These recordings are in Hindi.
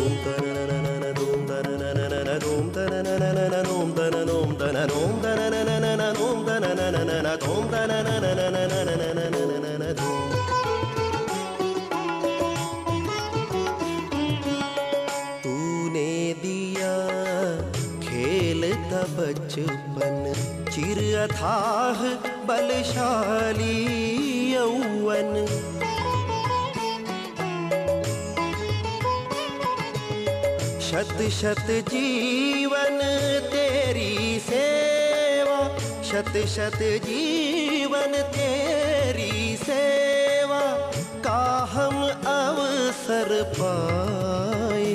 ಶಂಕರ शत जीवन तेरी सेवा शत शत जीवन तेरी सेवा, का हम अवसर पाए,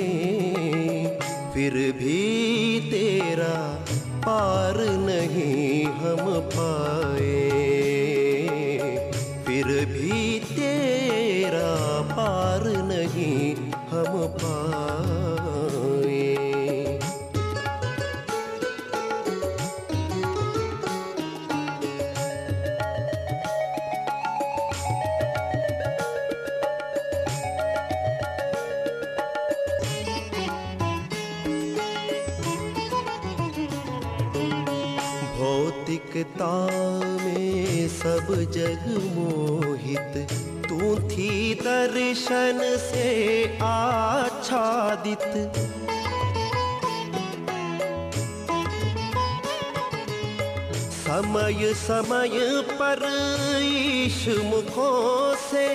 फिर भी समय पर ईश मुखों से।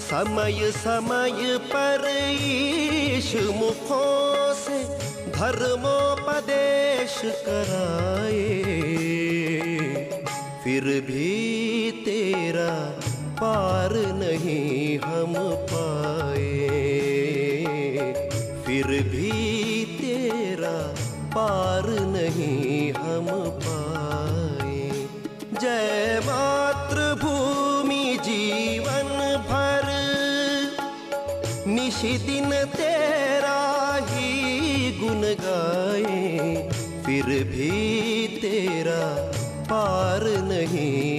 समय समय पर ईश मुखों से धर्मोपदेश कराए। फिर भी तेरा पा निशिदिन तेरा ही गुन गाए फिर भी तेरा पार नहीं।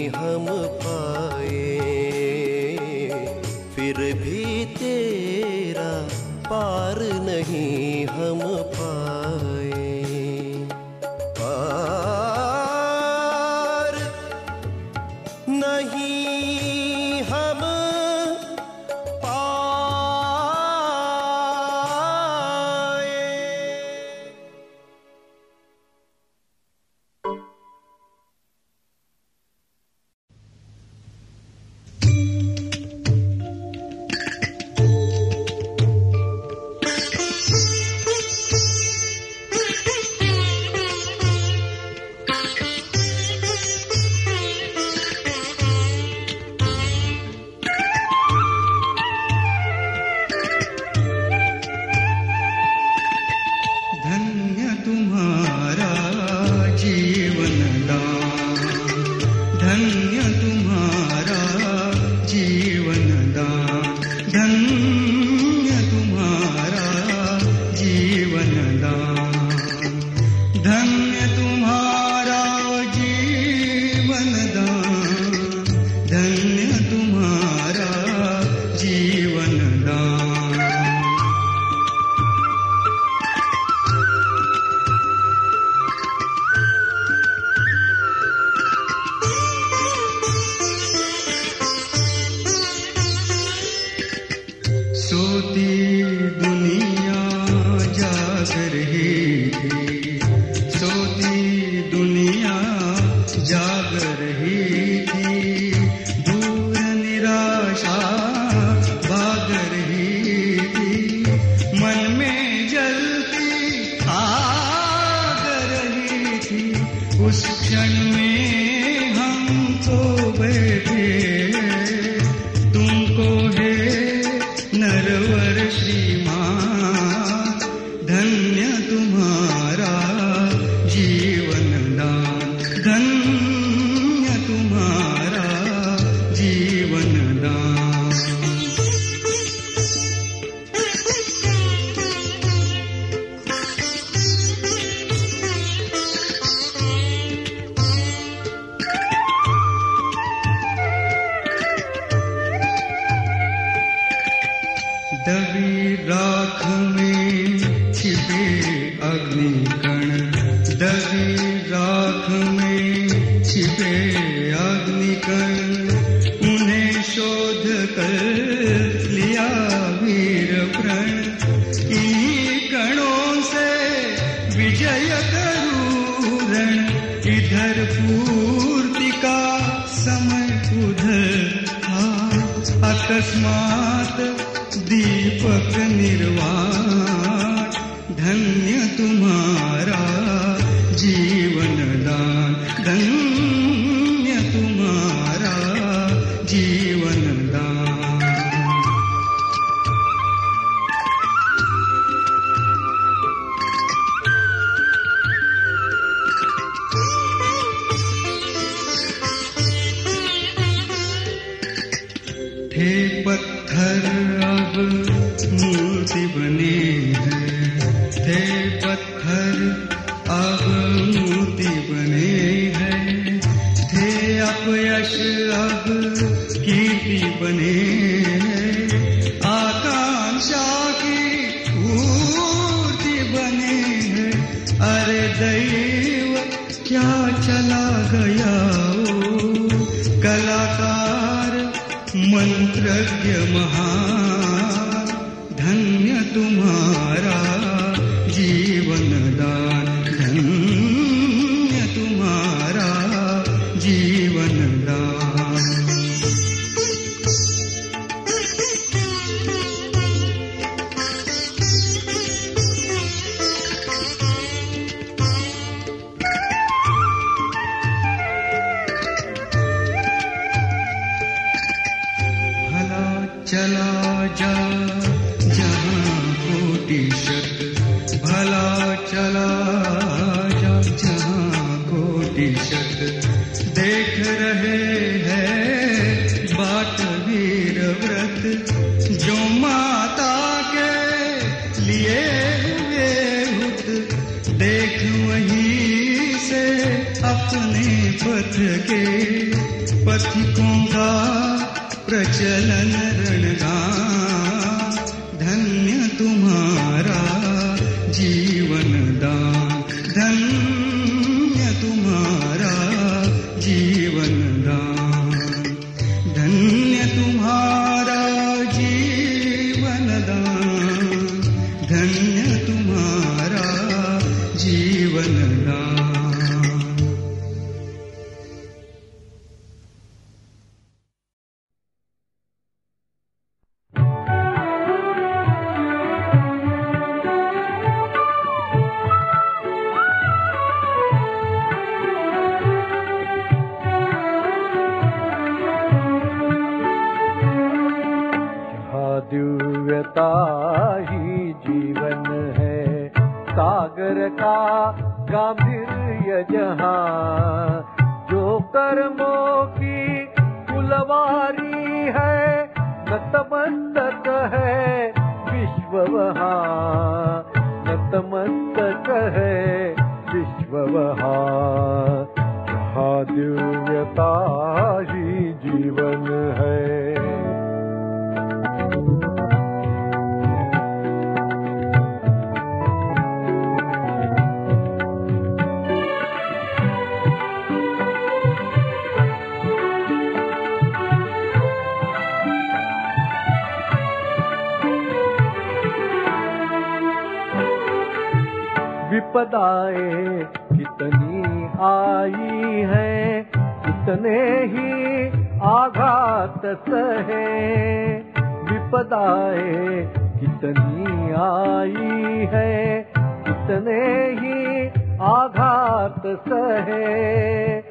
बदाए कितनी आई है कितने ही आघात सहे। विपदाए कितनी आई है कितने ही आघात सहे।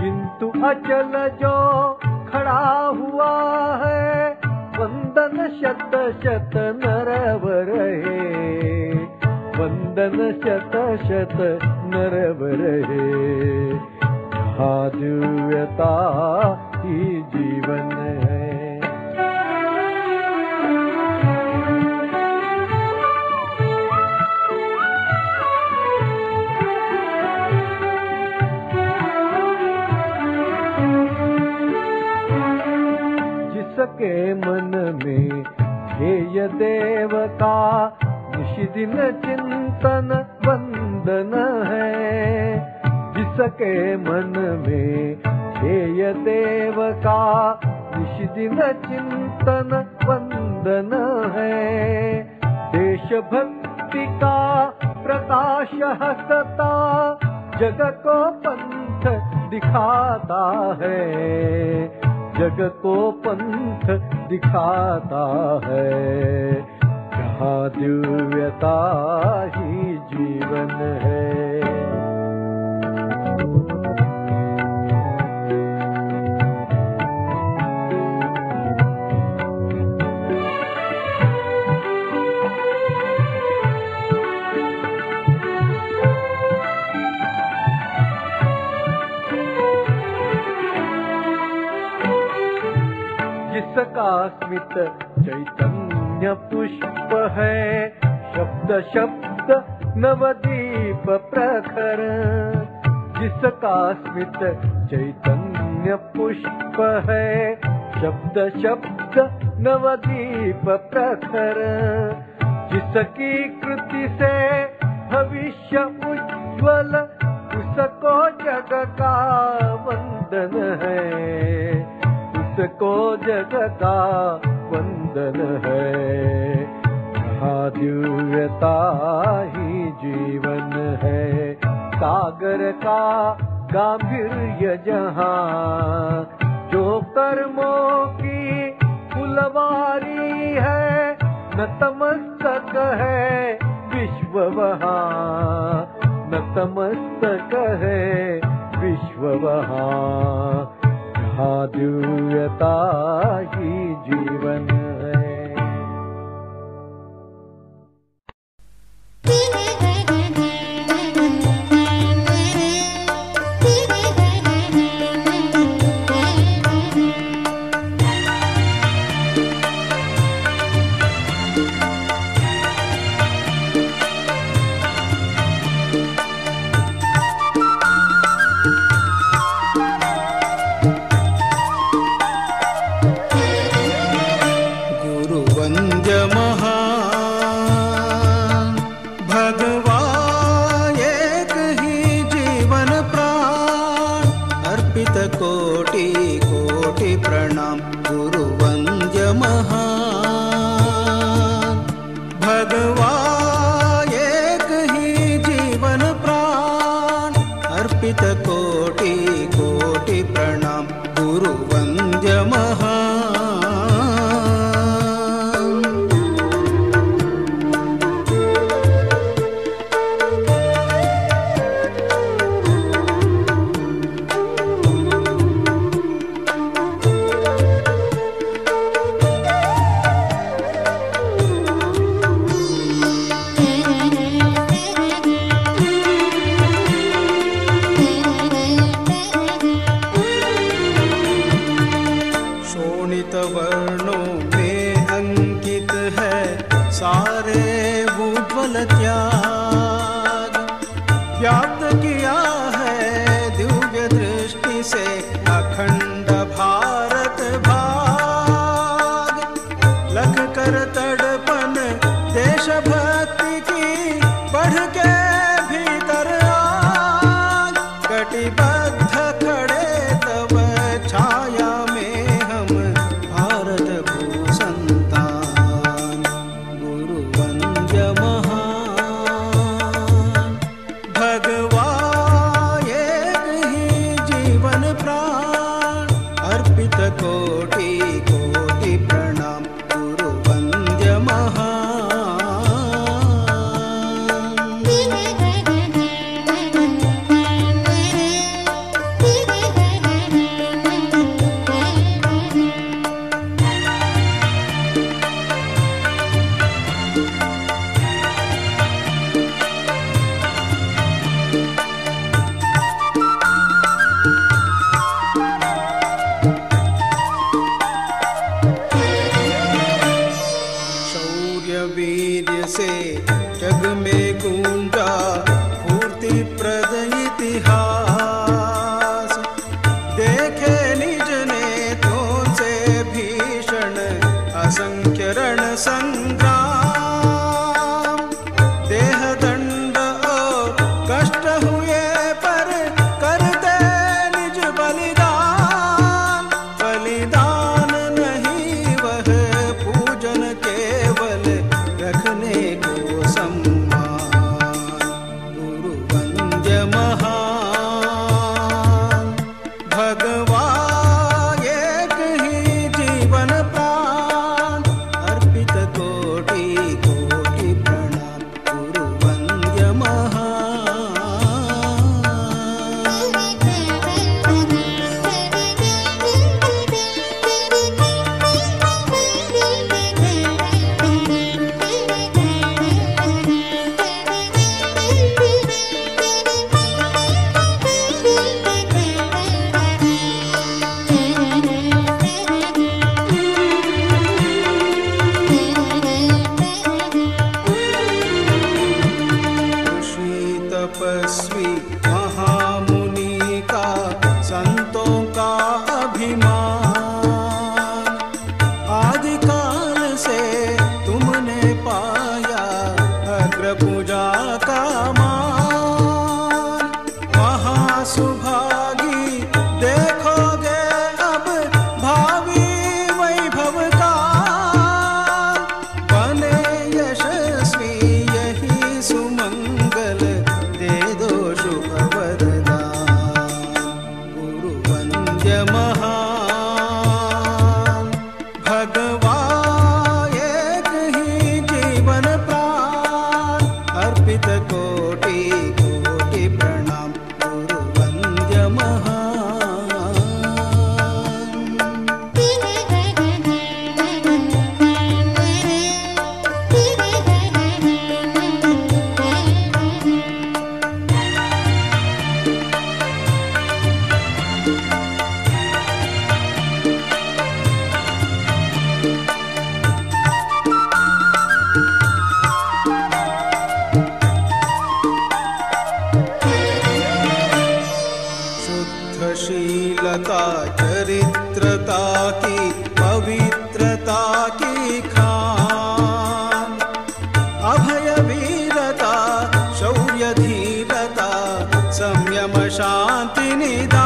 किंतु अचल जो खड़ा हुआ है, वंदन शत शत नरव रहे वंदन शत शत नरवर है ही जीवन है। जिसके मन में देव निशिदिन चिंतन वंदन है जिसके मन में ध्येय देव का निशिदिन चिंतन वंदन है। देशभक्ति का प्रकाश हसता जग को पंथ दिखाता है। जग को पंथ दिखाता है जहाँ दिव्यता ही जीवन है। जिसका स्मित चैतन्य पुष्प है। शब्द शब्द नवदीप प्रखर। जिसका स्मित चैतन्य पुष्प है। शब्द शब्द नवदीप प्रखर। जिसकी कृति से भविष्य उज्ज्वल। उसको जग का वंदन है। उसको जग का वंदन है। जहाँ दिव्यता ही जीवन है। सागर का गांधीर्य जहाँ जो कर्मों की फुलवारी है नतमस्तक है विश्व नतमस्तक है विश्व वहाँ। दिव्यता ही जीवन है शान्तिनिदा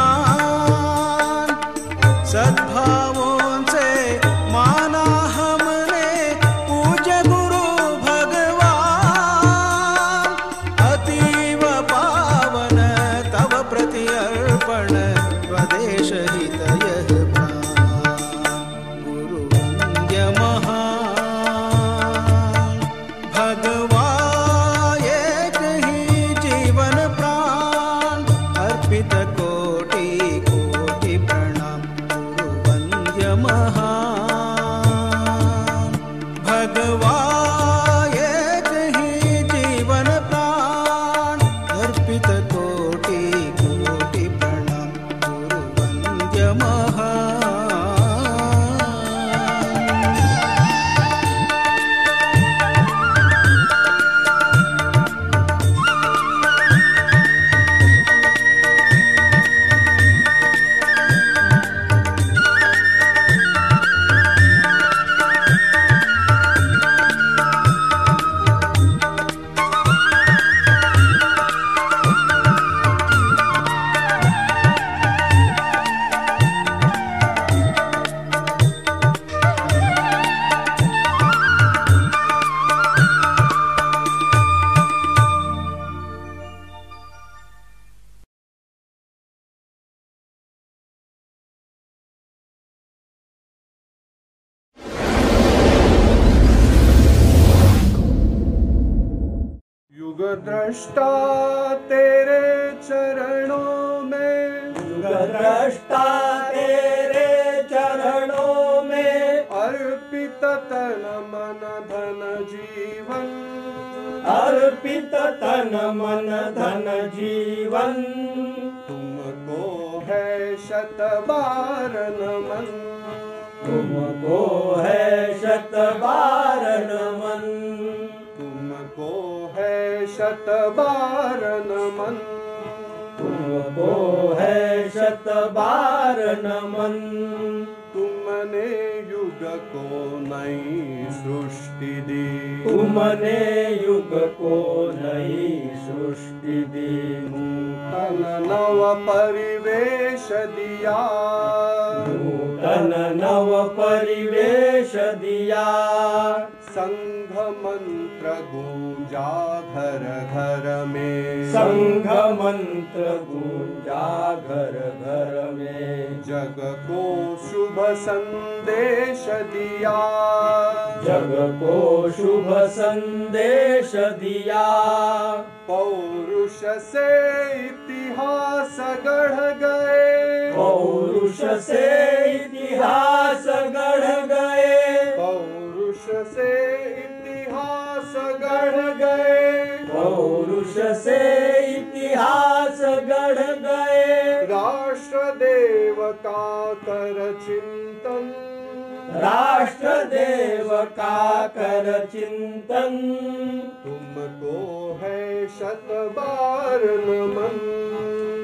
दृष्टा तुमको है शत बार नमन शत बार नमन तुमने युग को नई सृष्टि दी। तुमने युग को नई सृष्टि दी। तन नव परिवेश दिया। नूतन नव परिवेश दिया। संघ मंत्र गूंजा घर घर में संघ मंत्र गूंजा घर घर में जग को शुभ संदेश दिया जग को शुभ संदेश दिया पौरुष से इतिहास गढ़ गए पौरुष से इतिहास गढ़ गए से इतिहास गढ़ गए। पौरुष से इतिहास गढ़ गए। राष्ट्र देव का कर चिंतन। राष्ट्र देव का कर चिंतन। तुमको है शत बार नमन।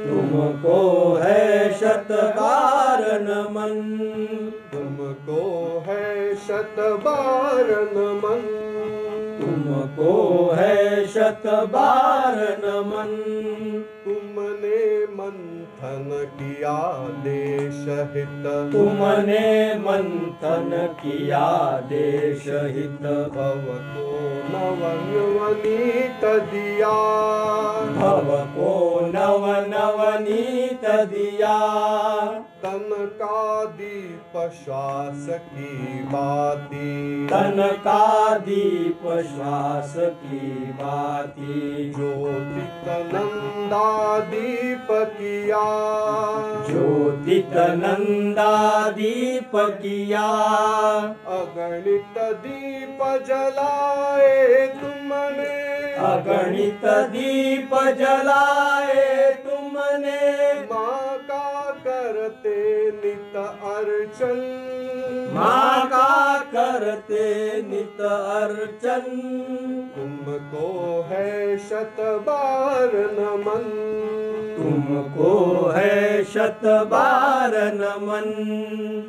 तुमको है शत बार नमन। तुमको है शत बार नमन तुमको है शत बार नमन मंथन किया देश हित। तुमने मंथन किया देश हित। भव को नव नवनीत दिया। भव को नव नवनीत दिया। तन का दीप श्वास की बाती। तन का दीप श्वास की बाती। ज्योति नंदा दीप किया। ज्योतित नंदा दीप किया अगणित दीप जलाए तुमने। अगणित दीप जलाए तुमने। माँ का करते नित अर्चन माँ का करते नित अर्चन। तुमको है शत बार नमन। तुमको है शत बार नमन।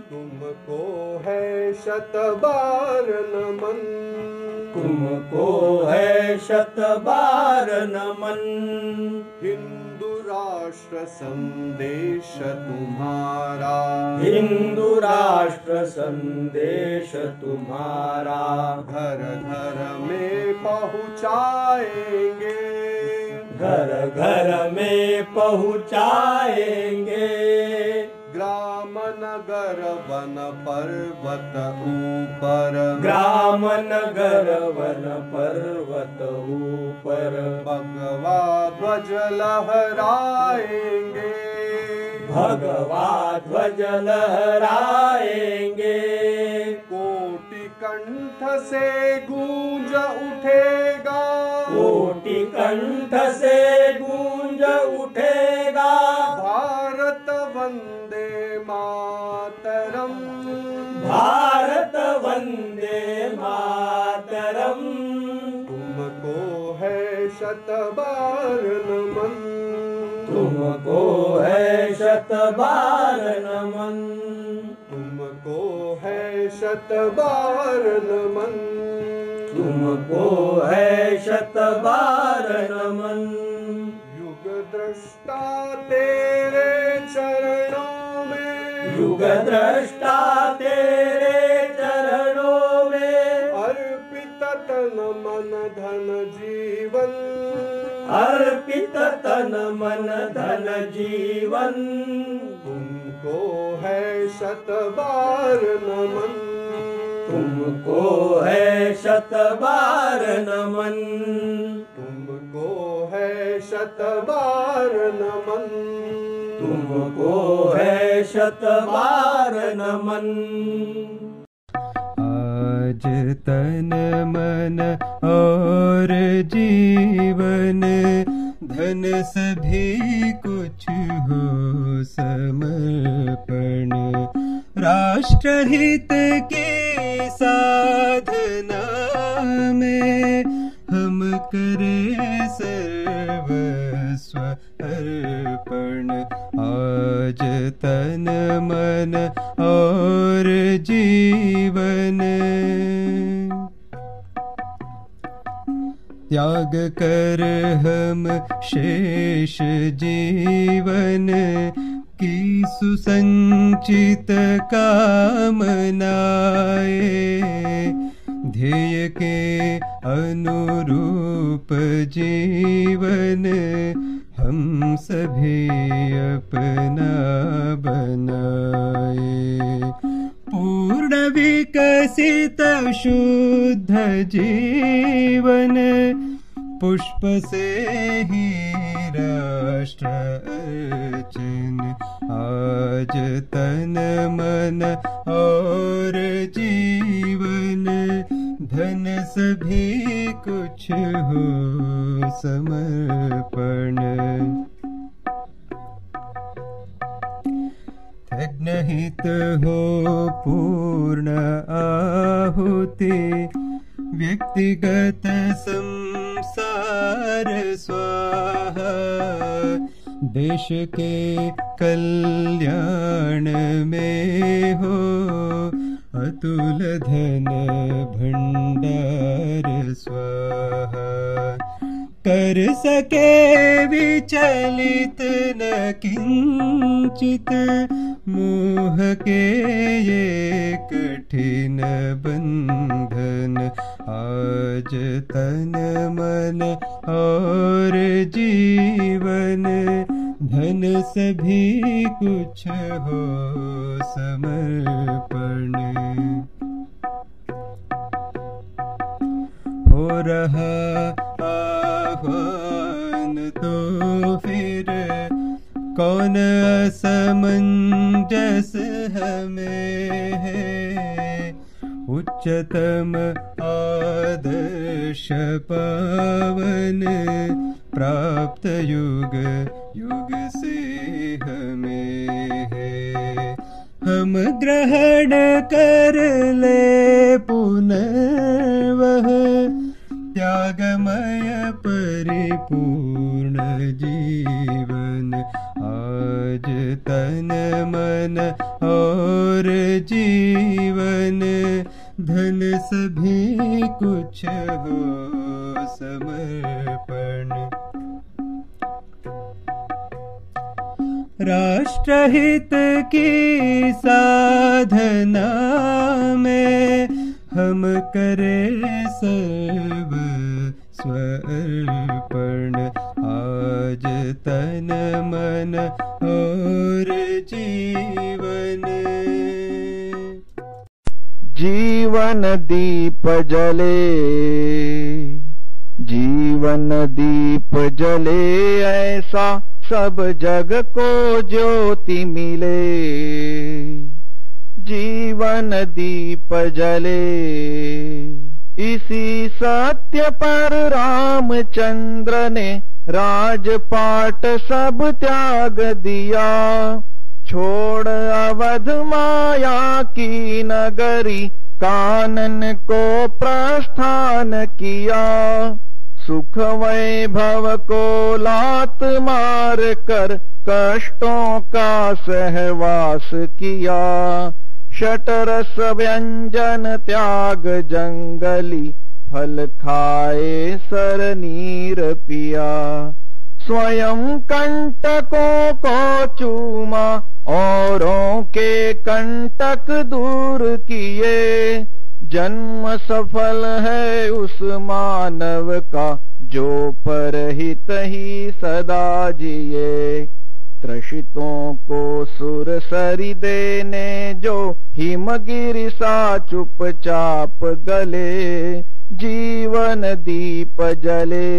तुमको है शत बार नमन। तुमको है शत बार नमन। हिंदू राष्ट्र संदेश तुम्हारा हिंदू राष्ट्र संदेश तुम्हारा घर घर में पहुँचाएँगे। घर घर में पहुँचाएँगे। ग्राम नगर वन पर्वत ऊपर। ग्राम नगर वन पर्वत ऊपर। भगवा ध्वज लहराएँगे। भगवा ध्वज लहराएँगे। कोटि कंठ से गूंज उठेगा। कोटि कंठ से गूंज उठेगा। भारत वंदे मातरम। भारत वंदे मातरम। तुमको है शत बार नमन। तुमको है शत बार नमन। तुमको है शत बार नमन। तुमको है शत बार नमन। युग दृष्टा तेरे चरणों युग दृष्टा तेरे चरणों में। अर्पित तन मन धन जीवन। अर्पित तन मन धन जीवन। तुमको है शत बार नमन। तुमको है शत बार नमन। तुमको है शत बार नमन। तुमको है शत बार नमन। आज तन मन और जीवन, धन सभी कुछ हो समर्पण। राष्ट्रहित के साधना में हम करें सर्वस्व। अर्पण। आज तन मन और जीवन। त्याग कर हम शेष जीवन की सुसंचित कामनाए। ध्येय के अनुरूप जीवन हम सभी अपना बनाए। पूर्ण विकसित शुद्ध जीवन पुष्प से ही राष्ट्र अर्चन आज तन, मन और जीवन, धन सभी कुछ हो समर्पण। यज्ञहित हो पूर्ण आहुति व्यक्तिगत संसार स्वाहा। देश के कल्याण में हो अतुल धन भंडार स्वाहा। कर सके विचलित न किंचित। मोह के ये कठिन बंधन, आज तन मन और जीवन। धन सभी कुछ हो समर्पण। रहा आह्वान तो फिर कौन असमंजस हमें है? उच्चतम आदर्श पावन प्राप्त युग युग से हमें है। हम ग्रहण कर ले पुनर्वह त्यागमय परिपूर्ण जीवन। आज तन, मन और जीवन। धन सभी कुछ हो समर्पण। राष्ट्रहित की साधना में हम करें सर्व स्वर्पण आज तन मन और जीवन। जीवन दीप जले, जीवन दीप जले, ऐसा सब जग को ज्योति मिले। जीवन दीप जले। इसी सत्य पर रामचंद्र ने राजपाट सब त्याग दिया। छोड़ अवध माया की नगरी कानन को प्रस्थान किया। सुख वैभव को लात मार कर कष्टों का सहवास किया। शटरस व्यंजन त्याग जंगली फल खाए सर नीर पिया स्वयं कंटकों को चूमा औरों के कंटक दूर किए। जन्म सफल है उस मानव का, जो परहित ही सदा जिए। त्रषितों को सुर सरी देने, जो हिमगिरि सा चुपचाप गले, जीवन दीप जले।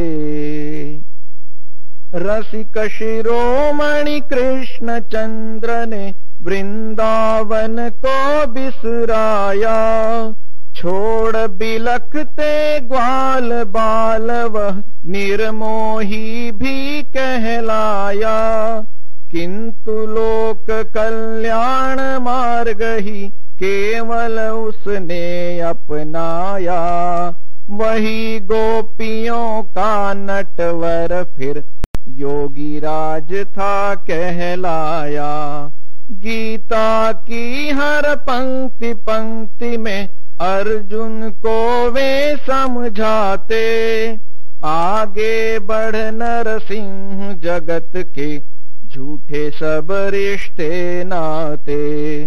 रसिक शिरोमणि कृष्ण चंद्र ने वृंदावन को बिसराया। छोड़ बिलखते ग्वाल बाल वह निर्मोही भी कहलाया। किंतु लोक कल्याण मार्ग ही केवल उसने अपनाया। वही गोपियों का नटवर फिर योगी राज था कहलाया। गीता की हर पंक्ति पंक्ति में अर्जुन को वे समझाते। आगे बढ़ नरसिंह जगत के झूठे सब रिश्ते नाते,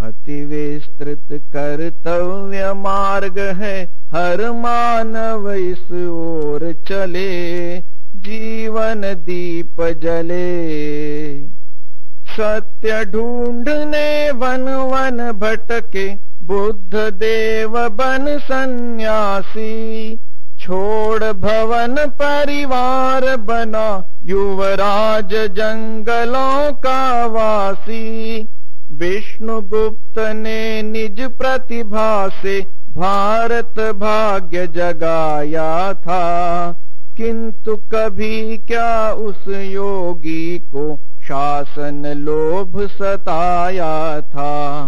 अति विस्तृत कर्तव्य मार्ग है हर मानव इस ओर चले, जीवन दीप जले। सत्य ढूँढने वन वन भटके, बुद्ध देव बन सन्यासी छोड़ भवन परिवार बना, युवराज जंगलों का वासी। विष्णु गुप्त ने निज प्रतिभा से भारत भाग्य जगाया था। किंतु कभी क्या उस योगी को शासन लोभ सताया था?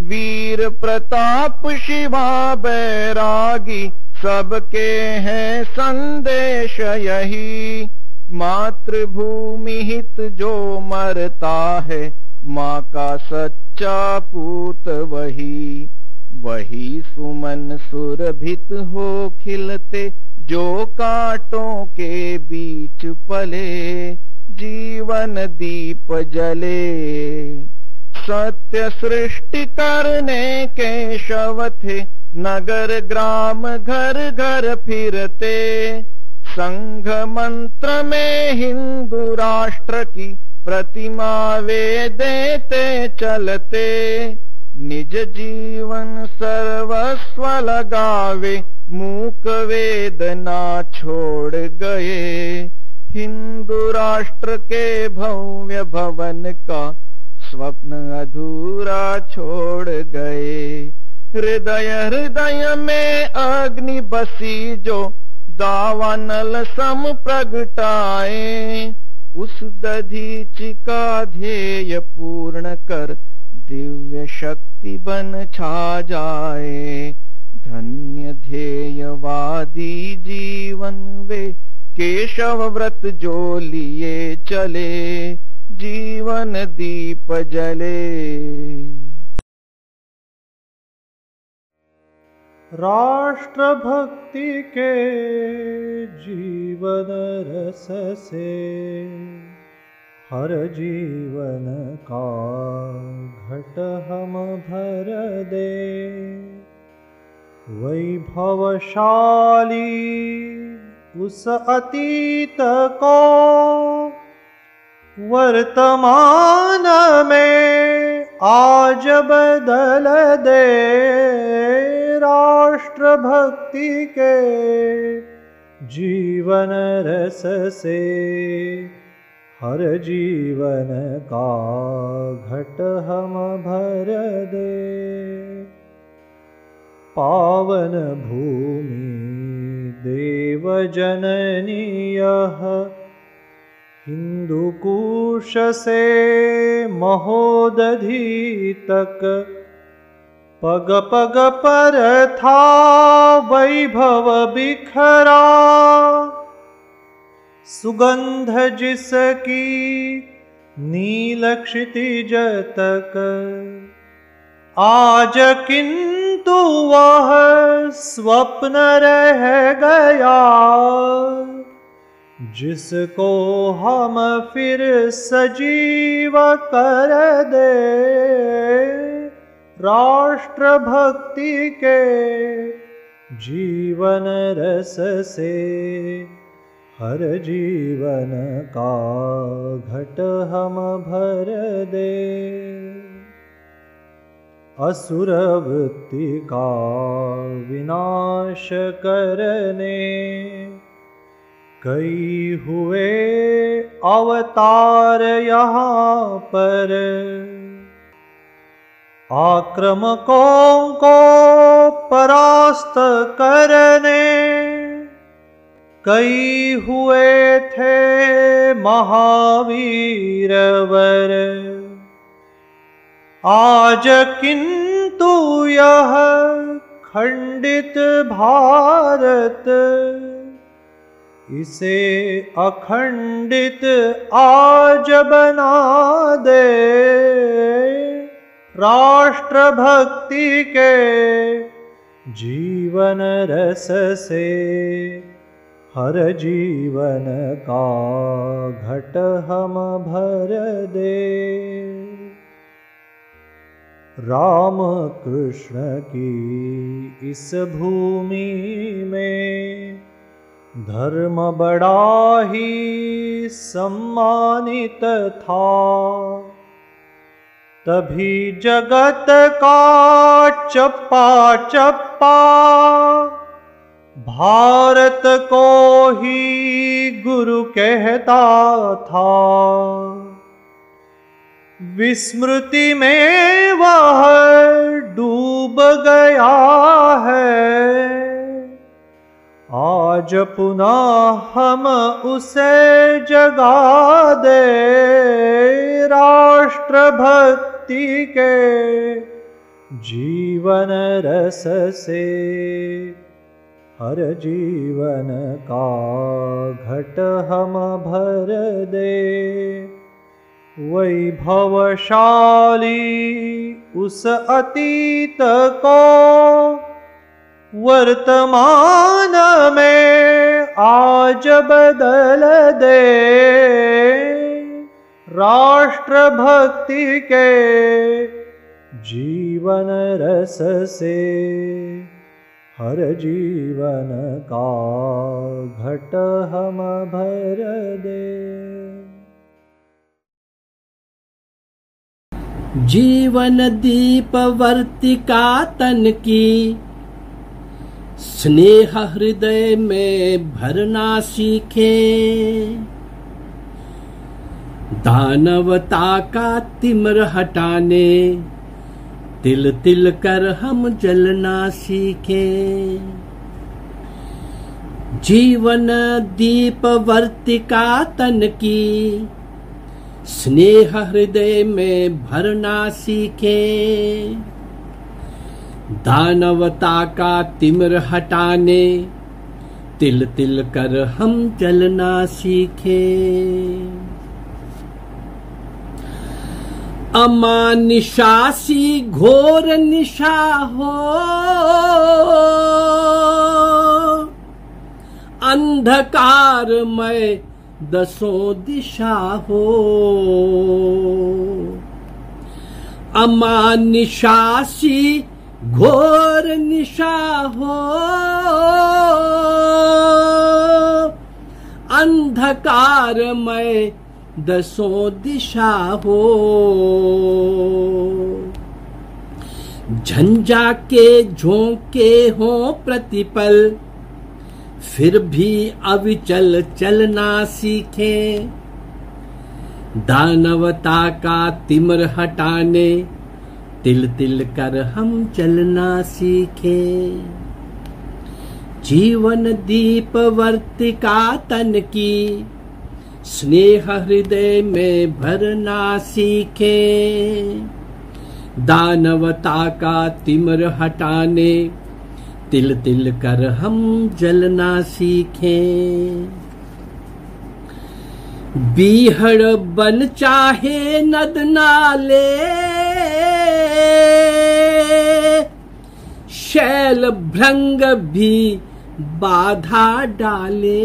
वीर प्रताप शिवा बैरागी सबके हैं संदेश यही। मातृभूमि हित जो मरता है, माँ का सच्चा पूत वही। वही सुमन सुरभित हो खिलते, जो कांटों के बीच पले। जीवन दीप जले। सत्य सृष्टि करने के शव थे नगर ग्राम घर घर फिरते। संघ मंत्र में हिंदू राष्ट्र की प्रतिमा वे देते चलते। निज जीवन सर्वस्व लगावे, मूक वेदना छोड़ गए। हिंदू राष्ट्र के भव्य भवन का स्वप्न अधूरा छोड़ गए। हृदय हृदय में अग्नि बसी जो दावानल सम प्रगटाए, उस दधीच का ध्येय पूर्ण कर दिव्य शक्ति बन छा जाए। धन्य ध्येयवादी जीवन वे केशव व्रत जो लिए चले, जीवन दीप जले। राष्ट्र भक्ति के जीवन रस से हर जीवन का घट हम भर दे। वैभवशाली उस अतीत को वर्तमान में आज बदल दे। राष्ट्र भक्ति के जीवन रस से हर जीवन का घट हम भर दे। पावन भूमि देव जननी यह हिंदुकुश से महोदधि तक पग पग पर था वैभव बिखरा। सुगंध जिसकी नील क्षितिज तक आज किंतु वह स्वप्न रह गया। जिसको हम फिर सजीव कर दे। राष्ट्र भक्ति के जीवन रस से हर जीवन का घट हम भर दे। असुरवृत्ति का विनाश करने कई हुए अवतार यहाँ पर आक्रमकों को परास्त करने। कई हुए थे महावीर वर आज किंतु यह खंडित भारत। इसे अखंडित आज बना दे। राष्ट्र भक्ति के जीवन रस से हर जीवन का घट हम भर दे राम कृष्ण की इस भूमि में धर्म बड़ा ही सम्मानित था तभी जगत का चप्पा चप्पा, भारत को ही गुरु कहता था। विस्मृति में वह डूब गया है। आज पुनः हम उसे जगा दे राष्ट्र भक्ति के जीवन रस से। हर जीवन का घट हम भर दे। वैभवशाली उस अतीत को वर्तमान में आज बदल दे राष्ट्र भक्ति के जीवन रस से हर जीवन का घट हम भर दे। जीवन दीप वर्तिका तन की स्नेह हृदय में भरना सीखे। दानवता का तिमर हटाने, तिल तिल कर हम जलना सीखे। जीवन दीप वर्तिका तन की स्नेह हृदय में भरना सीखे। दानवता का तिमिर हटाने। तिल तिल कर हम चलना सीखे। अमानिशासी घोर निशा हो। अंधकार में दसों दिशा हो। अमानिशासी घोर निशा हो। अंधकार में दसों दिशा हो। झंझा के झोंके हो प्रतिपल, फिर भी अविचल चलना सीखे। दानवता का तिमर हटाने तिल तिल कर हम चलना सीखे। जीवन दीप वर्तिका तन की, स्नेह हृदय में भरना सीखे। दानवता का तिमर हटाने, तिल तिल कर हम जलना सीखे। बीहड़ बन चाहे नद नाले। शैल भ्रंग भी बाधा डाले।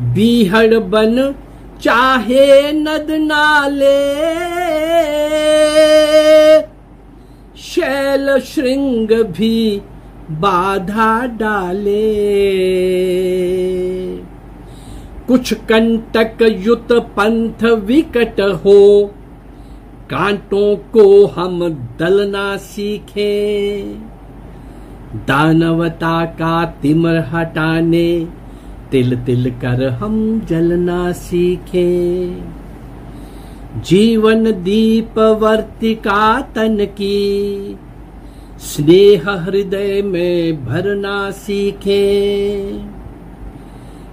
बीहड़ बन चाहे नद नाले। शैल श्रृंग भी बाधा डाले। कुछ कंटक युत पंथ विकट हो, कांटों को हम दलना सीखे। दानवता का तिमर हटाने, तिल तिल कर हम जलना सीखे। जीवन दीप वर्तिका तन की, स्नेह हृदय में भरना सीखे।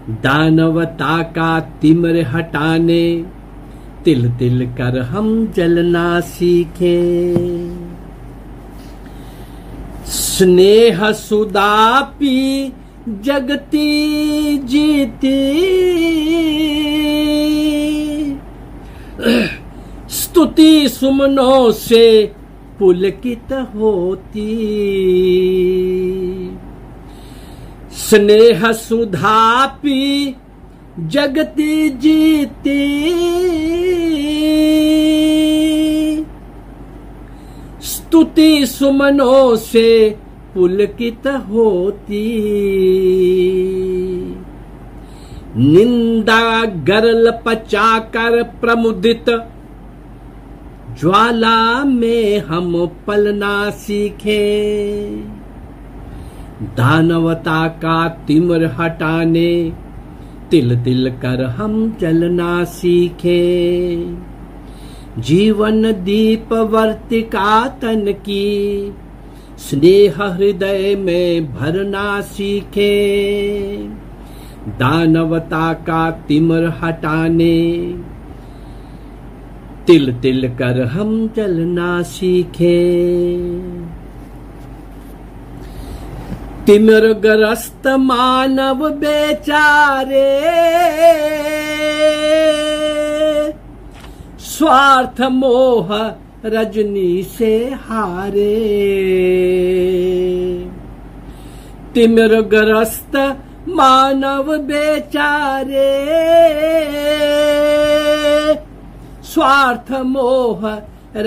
दानवता का तिमर हटाने तिल तिल कर हम जलना सीखे। स्नेह सुदापी जगती जीती। स्तुति सुमनों से पुलकित होती। स्नेह सुधा पी जगती जीती। स्तुति सुमनों से पुलकित होती। निंदा गरल पचाकर प्रमुदित। ज्वाला में हम पलना सीखे। दानवता का तिमर हटाने, तिल तिल कर हम चलना सीखे। जीवन दीप वर्तिका तन की, स्नेह हृदय में भरना सीखे। दानवता का तिमर हटाने, तिल तिल कर हम चलना सीखे। तिमिर ग्रस्त मानव बेचारे स्वार्थ मोह रजनी से हारे तिमिर ग्रस्त मानव बेचारे स्वार्थ मोह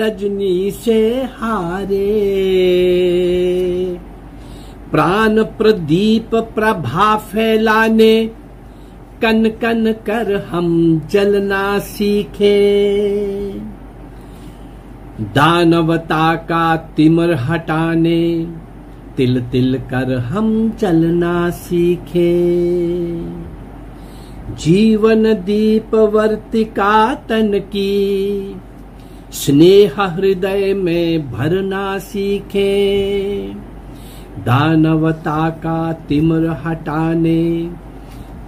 रजनी से हारे प्राण प्रदीप प्रभा फैलाने कन कन कर हम जलना सीखे। दानवता का तिमर हटाने तिल तिल कर हम चलना सीखे। जीवन दीप वर्तिका तन की, स्नेह हृदय में भरना सीखे। दानवता का तिमर हटाने,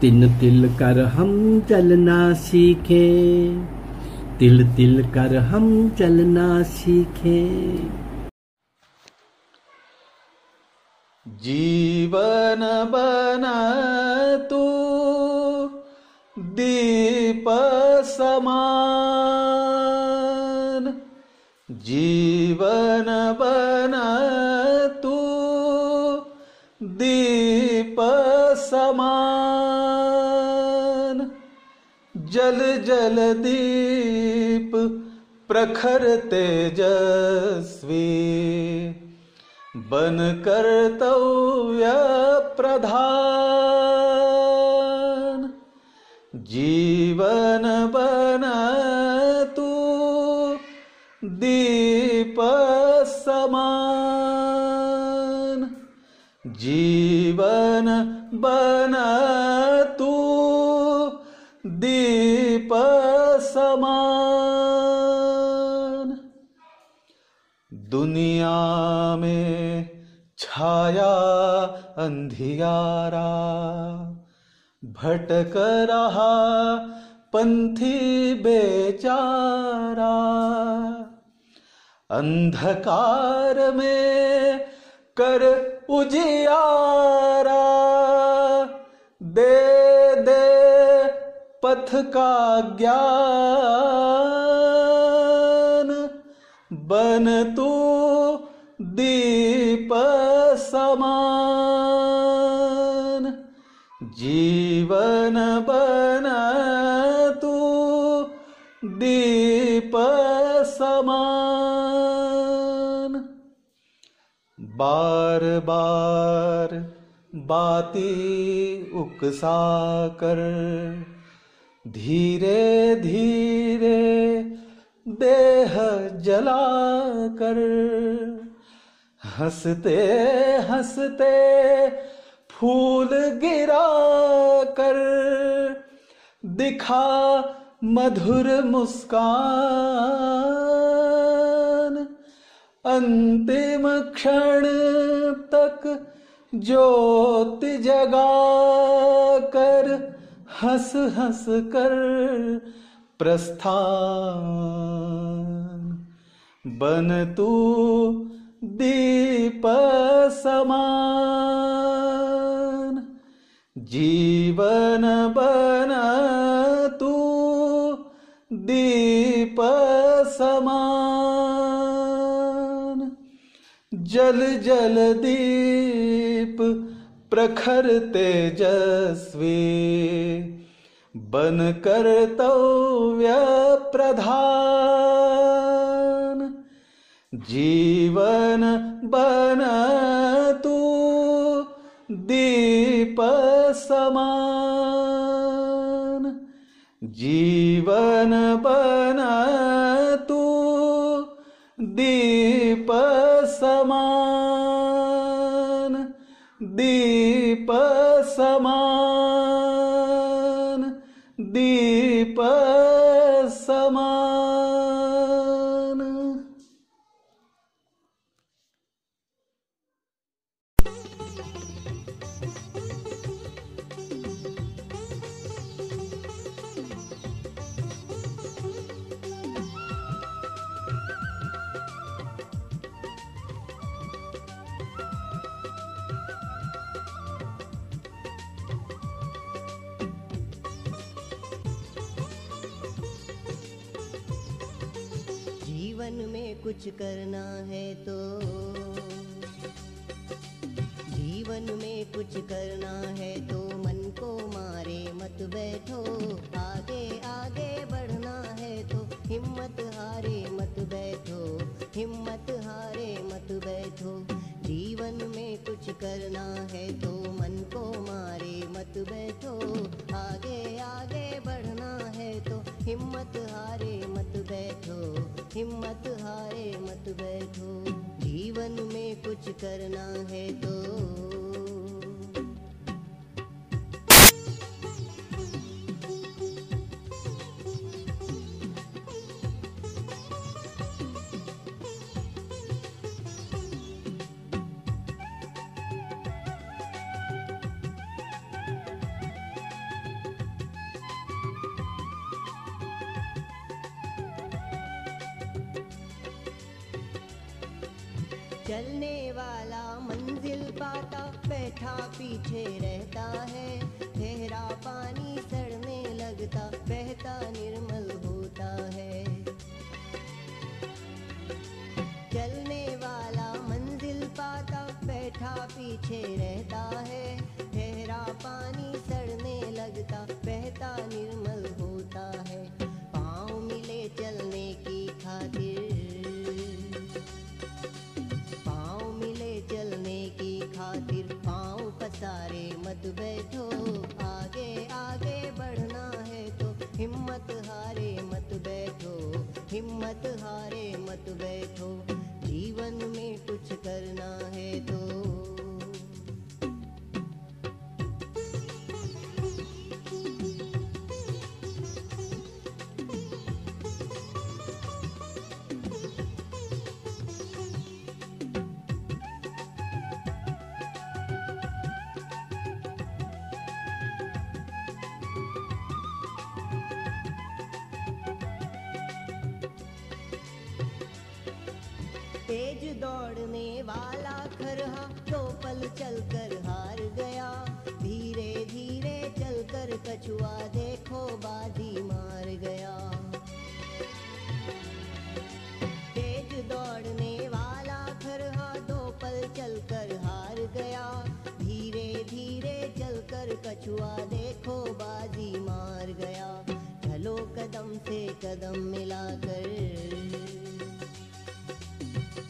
तिल तिल कर हम चलना सीखे। तिल तिल कर हम चलना सीखे। जीवन बना तू, दीप समान। जीवन बन दीप समान जल जल दीप प्रखर तेजस्वी। बन कर्तव्य प्रधान जीवन बन तू दीप जीवन बन तू दीप समान दुनिया में छाया अंधियारा, भटक रहा पंथी बेचारा। अंधकार में कर उजियारा दे दे पथ का ज्ञान। बन तू दीप समान। जीवन बन तू दीप बार बार बाती उकसा कर धीरे धीरे देह जला कर हँसते हँसते फूल गिरा कर दिखा मधुर मुस्कान अंतिम क्षण तक ज्योति जगा कर, हंस हंस कर प्रस्थान। बन तू दीप समान। जीवन बन तू दीप समान। जल जल दीप प्रखर तेजस्वी। बन कर्तव्य प्रधान। जीवन बन तू दीप समान। जीवन बन तू दीप समान दीप समान दीप समान कुछ करना है तो। जीवन में कुछ करना है तो मन को मारे मत बैठो। आगे आगे बढ़ना है तो हिम्मत हारे मत बैठो। हिम्मत हारे मत बैठो। जीवन में कुछ करना है तो मन को मारे मत बैठो। आगे आगे बढ़ना है हिम्मत हारे मत बैठो हिम्मत हारे मत बैठो। जीवन में कुछ करना है तो बैठा पीछे रहता है ठहरा पानी सड़ने लगता, बहता, निर्मल होता है। चलने वाला मंजिल पाता, बैठा पीछे रहता है पसारे मत बैठो। आगे आगे बढ़ना है तो हिम्मत हारे मत बैठो। हिम्मत हारे मत बैठो। जीवन में कुछ करना है तो दौड़ने वाला खरहा दो पल चलकर हार गया। धीरे धीरे चलकर कछुआ देखो, बाजी मार गया। तेज दौड़ने वाला खरहा दो पल चलकर हार गया। धीरे धीरे चलकर कछुआ देखो, बाजी मार गया। चलो कदम से कदम मिलाकर।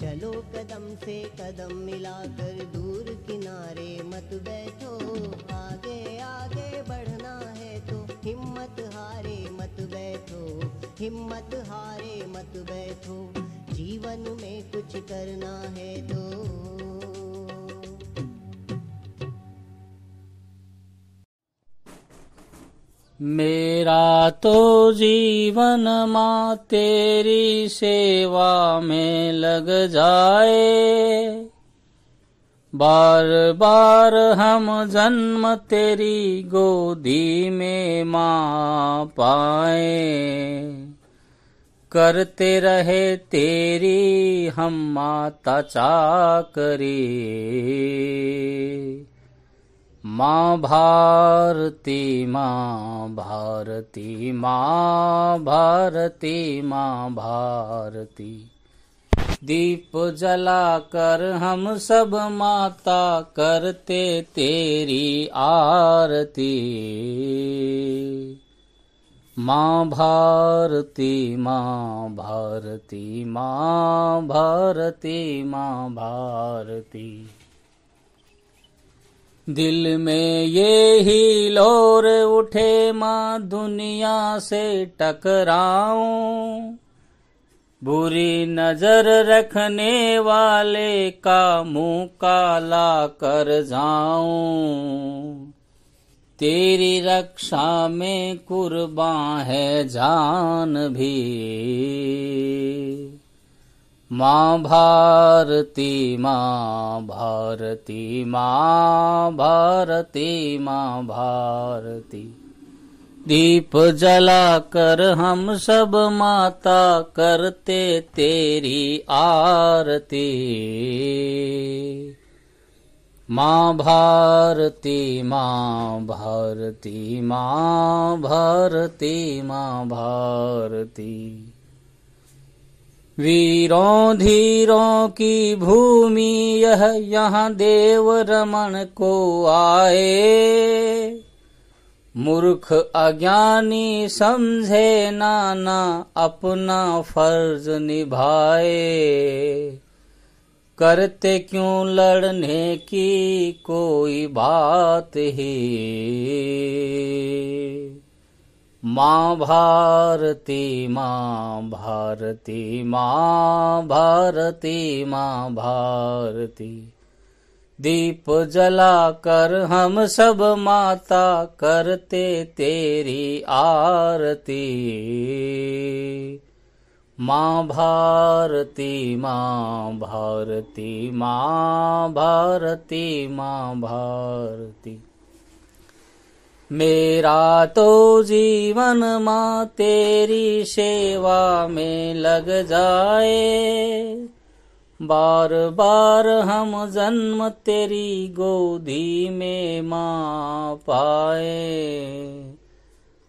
चलो कदम से कदम मिलाकर दूर किनारे मत बैठो। आगे आगे बढ़ना है तो हिम्मत हारे मत बैठो। हिम्मत हारे मत बैठो। जीवन में कुछ करना है तो। मेरा तो जीवन माँ तेरी सेवा में लग जाए। बार बार हम जन्म तेरी गोदी में माँ पाए। करते रहे तेरी हम माता चाकरी। माँ भारती माँ भारती माँ भारती माँ भारती दीप जलाकर हम सब माता करते तेरी आरती। माँ भारती माँ भारती माँ भारती माँ भारती दिल में ये ही लोर उठे, माँ दुनिया से टकराऊं। बुरी नज़र रखने वाले का मुँह काला कर जाऊँ। तेरी रक्षा में कुर्बान है जान भी। माँ भारती माँ भारती माँ भारती माँ भारती दीप जलाकर हम सब माता करते तेरी आरती। माँ भारती माँ भारती माँ भारती माँ भारती वीरों धीरों की भूमि, यह यहाँ देव रमन को आए। मूर्ख अज्ञानी समझे नाना, अपना फ़र्ज़ निभाए। करते क्यों लड़ने की कोई बात ही? माँ भारती माँ भारती माँ भारती माँ भारती दीप जला कर हम सब माता करते तेरी आरती। माँ भारती माँ भारती माँ भारती माँ भारती मेरा तो जीवन माँ तेरी सेवा में लग जाए। बार बार हम जन्म तेरी गोदी में माँ पाए।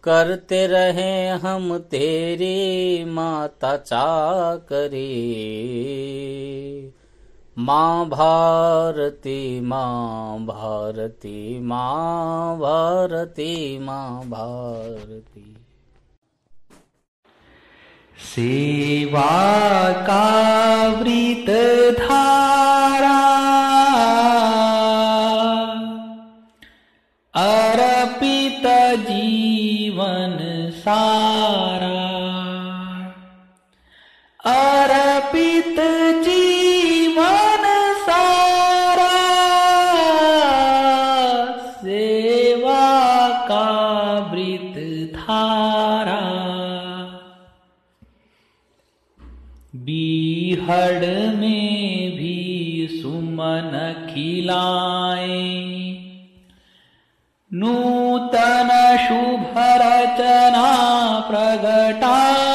करते रहे हम तेरी माता चाकरी। माँ भारती माँ भारती माँ भारती माँ भारती। सेवा का वृत धारा, अर्पित जीवन सारा बीहड़ में भी सुमन खिलाए। नूतन शुभ रचना प्रगटाए।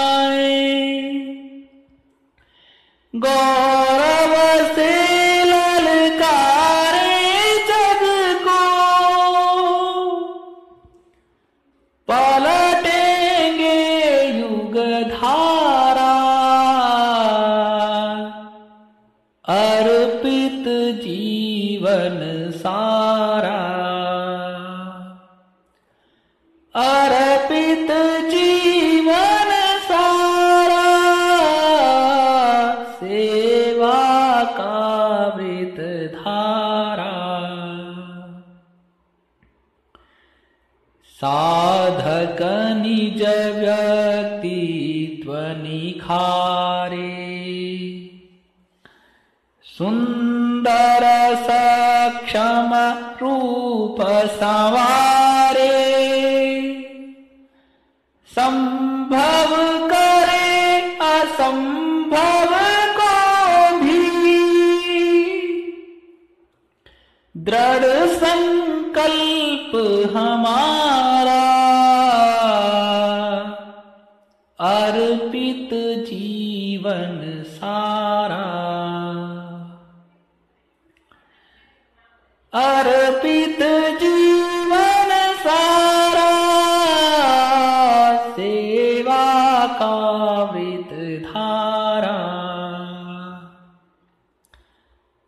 रूप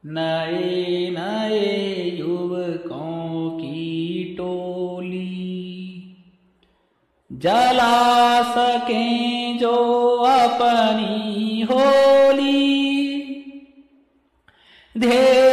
नए नए युवकों की टोली। जला सके जो अपनी होली। ध्येय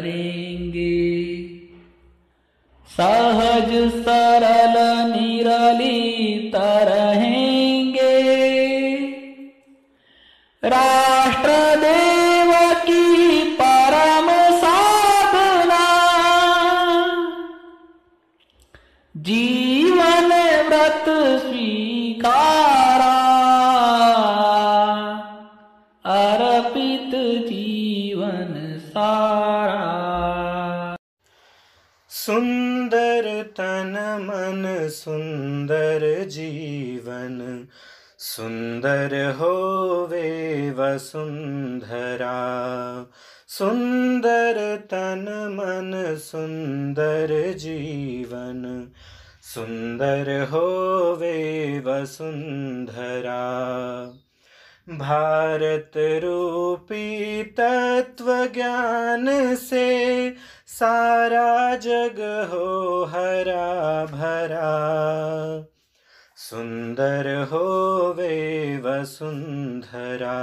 करेंगे। सहज सरल सुंदर जीवन, सुंदर होवे वसुंधरा। सुंदर तन मन, सुंदर जीवन, सुंदर होवे वसुंधरा। भारत रूपी तत्व ज्ञान से सारा जग हो हरा भरा। सुंदर होवे वसुंधरा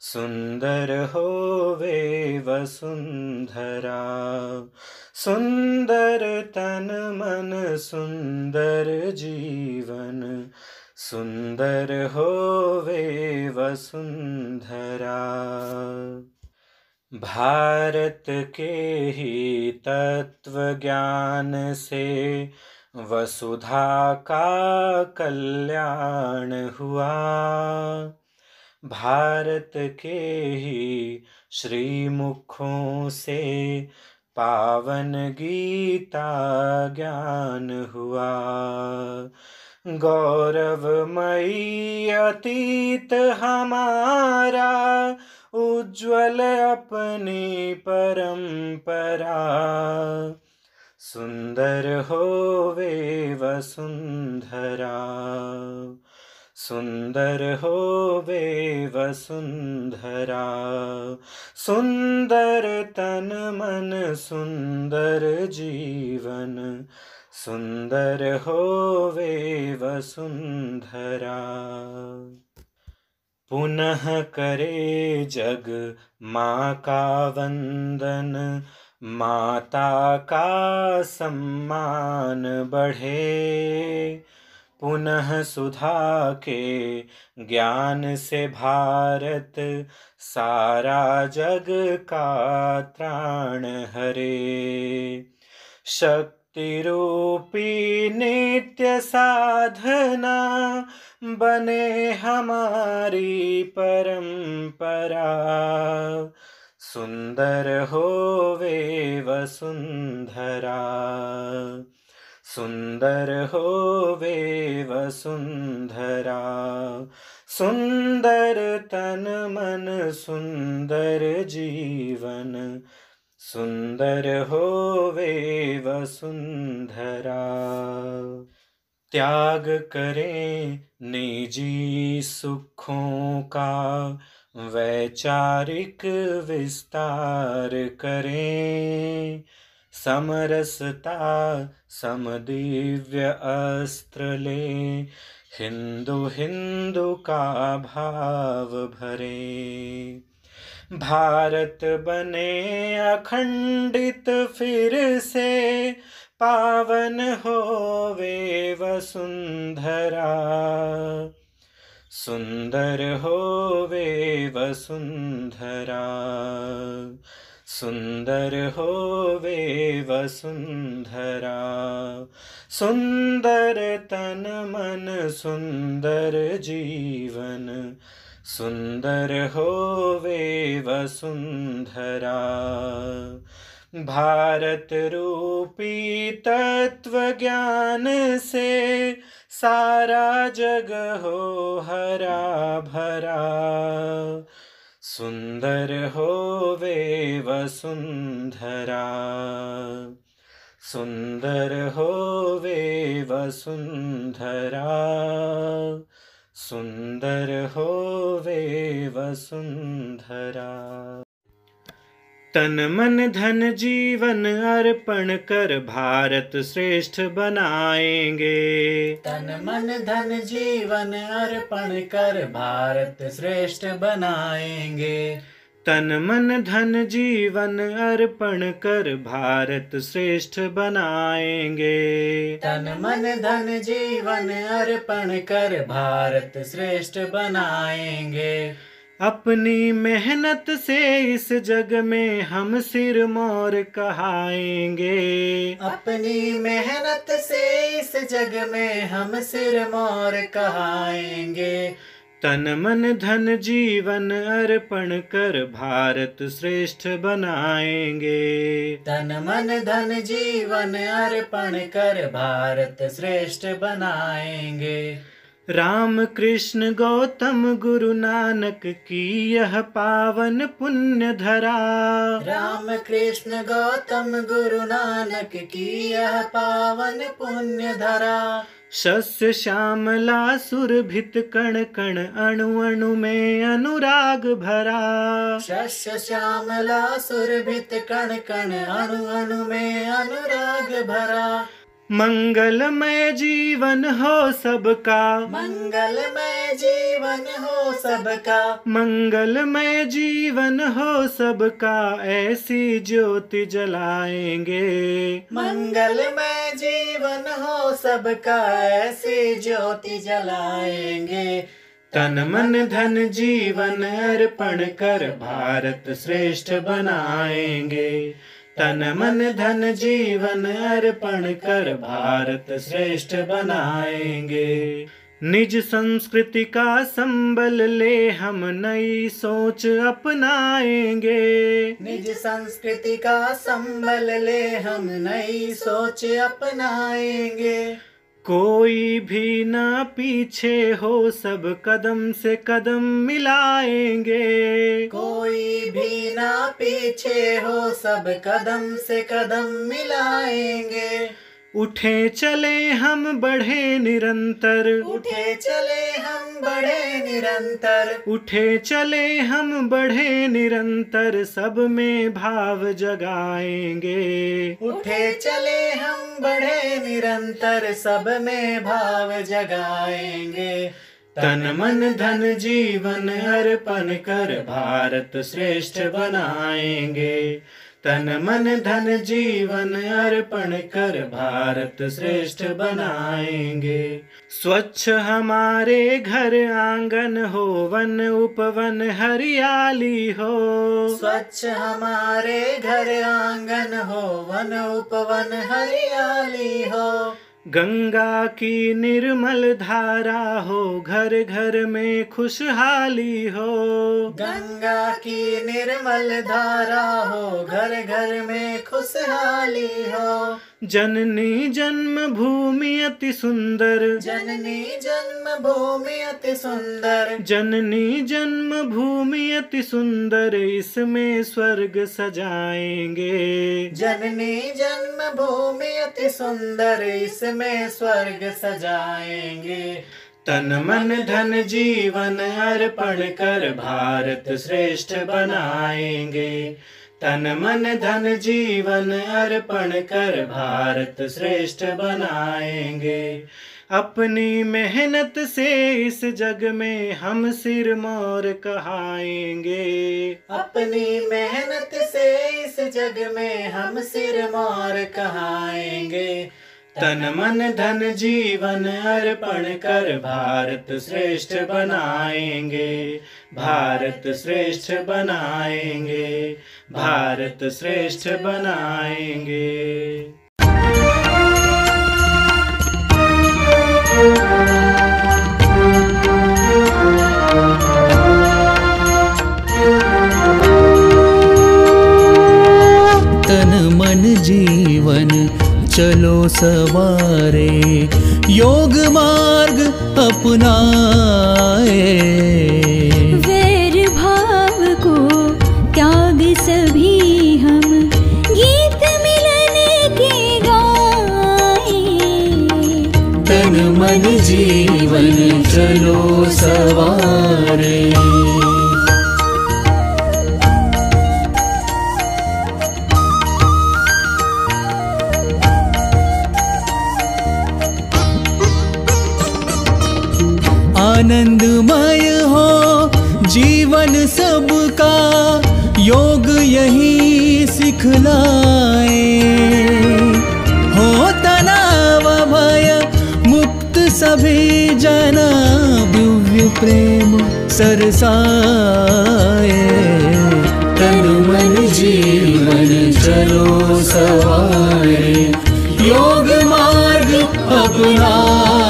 सुंदर होवे वसुंधरा सुंदर तन मन सुंदर जीवन। सुंदर होवे वसुंधरा भारत के ही तत्व ज्ञान से वसुधा का कल्याण हुआ। भारत के ही श्रीमुखों से पावन गीता ज्ञान हुआ। गौरवमयी अतीत हमारा उज्ज्वल अपनी परंपरा। सुंदर होवे वसुंधरा। सुंदर होवे वसुंधरा। सुंदर तन मन सुंदर जीवन। सुंदर होवे वसुंधरा पुनः करे जग माँ का वंदन। माता का सम्मान बढ़े। पुनः सुधा के ज्ञान से भारत, सारा जग का त्राण हरे। शक्ति रूपी नित्य साधना बने हमारी परंपरा। सुंदर होवे वसुंधरा। सुंदर होवे वसुंधरा। सुंदर तन मन सुंदर जीवन। सुंदर होवे वसुंधरा त्याग करें निजी सुखों का, वैचारिक विस्तार करें। समरसता समदिव्य अस्त्र ले हिंदू हिंदू का भाव भरे। भारत बने अखंडित फिर से, पावन होवे वसुंधरा। सुंदर होवे वसुंधरा। सुंदर होवे वसुंधरा। सुंदर तन मन, सुंदर जीवन। सुंदर होवे वसुंधरा भारत रूपी तत्व ज्ञान से सारा जग हो हरा भरा। सुंदर होवे वसुंधरा सुंदर होवे वसुंधरा सुंदर हो वे वसुंधरा। तन मन धन जीवन अर्पण कर भारत श्रेष्ठ बनाएँगे। तन मन धन जीवन अर्पण कर भारत श्रेष्ठ बनाएँगे। तन मन धन जीवन अर्पण कर भारत श्रेष्ठ बनाएँगे। तन मन धन जीवन अर्पण कर भारत श्रेष्ठ बनाएँगे। अपनी मेहनत से इस जग में हम सिर मोर कहाएँगे। अपनी मेहनत से इस जग में हम सिर मोर कहाएँगे। तन मन धन जीवन अर्पण कर भारत श्रेष्ठ बनाएँगे। तन मन धन जीवन अर्पण कर भारत श्रेष्ठ बनाएँगे। राम कृष्ण गौतम गुरु नानक की यह पावन पुण्य धरा राम कृष्ण गौतम गुरु नानक की यह पावन पुण्य धरा शस्य श्यामला सुर भित कण कण अणु अणु में अनुराग भरा। शस्य श्यामला सुर भित कण कण अणु अणु में अनुराग भरा। मंगलमय जीवन हो सबका। मंगलमय जीवन हो सबका। मंगलमय जीवन हो सबका ऐसी ज्योति जलाएँगे। मंगलमय जीवन हो सबका ऐसी ज्योति जलाएँगे। तन मन धन जीवन अर्पण कर भारत श्रेष्ठ बनाएँगे। तन मन धन जीवन अर्पण कर भारत श्रेष्ठ बनाएँगे। निज संस्कृति का संबल ले हम नई सोच अपनाएँगे। निज संस्कृति का संबल ले हम नई सोच अपनाएँगे। कोई भी ना पीछे हो, सब कदम से कदम मिलाएँगे। कोई भी ना पीछे हो, सब कदम से कदम मिलाएँगे। उठे चले हम बढ़े निरंतर। उठे चले हम बढ़े निरंतर। उठे चले हम बढ़े निरंतर सब में भाव जगाएँगे। उठे चले हम बढ़े निरंतर सब में भाव जगाएँगे। तन मन धन जीवन अर्पण कर भारत श्रेष्ठ बनाएँगे। तन मन धन जीवन अर्पण कर भारत श्रेष्ठ बनाएँगे। स्वच्छ हमारे घर आँगन हो, वन उपवन हरियाली हो। स्वच्छ हमारे घर आँगन हो, वन उपवन हरियाली हो। गंगा की निर्मल धारा हो, घर घर में खुशहाली हो। गंगा की निर्मल धारा हो, घर घर में खुशहाली हो। जननी जन्म भूमि अति सुंदर। जननी जन्म भूमि अति सुंदर। जननी जन्म भूमि अति सुंदर इसमें स्वर्ग सजाएँगे। जननी जन्म भूमि अति सुंदर इसमें स्वर्ग सजाएँगे। तन मन धन जीवन अर्पण कर भारत श्रेष्ठ बनाएँगे। तन मन धन जीवन अर्पण कर भारत श्रेष्ठ बनाएँगे। अपनी मेहनत से इस जग में हम सिर मोर कहाएँगे। अपनी मेहनत से इस जग में हम सिर मोर कहाएँगे। तन मन धन जीवन अर्पण कर भारत श्रेष्ठ बनाएँगे। भारत श्रेष्ठ बनाएँगे। भारत श्रेष्ठ बनाएँगे। तन मन जीवन चलो सवारे योग मार्ग अपनाए। वैर भाव को त्याग सभी हम गीत मिलन के गाए। तन मन जीवन चलो सवारे। जीवन सबका योग यही सिखलाए। हो तनाव, भय, मुक्त सभी जना दिव्य प्रेम सरसाए। तन मन जीवन चलो सवारे योग मार्ग अपनाए।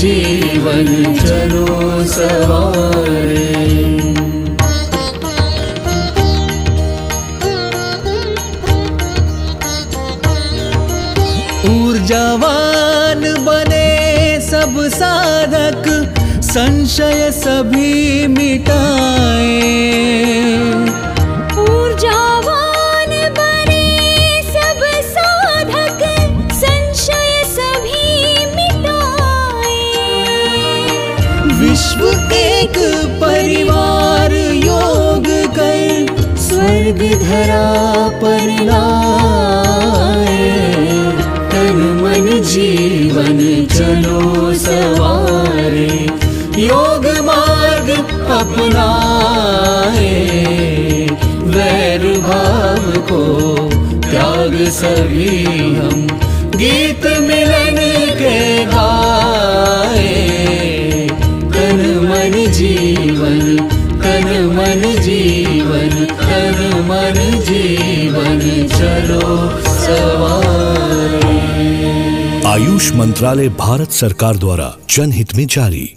जीवन चलो सवारे। ऊर्जावान बने सब साधक संशय सभी मिटाए। को त्याग सभी हम। गीत मिलन के गाए। तन मन जीवन तन मन जीवन तन मन जीवन, चलो सवार। आयुष मंत्रालय भारत सरकार द्वारा जनहित में जारी।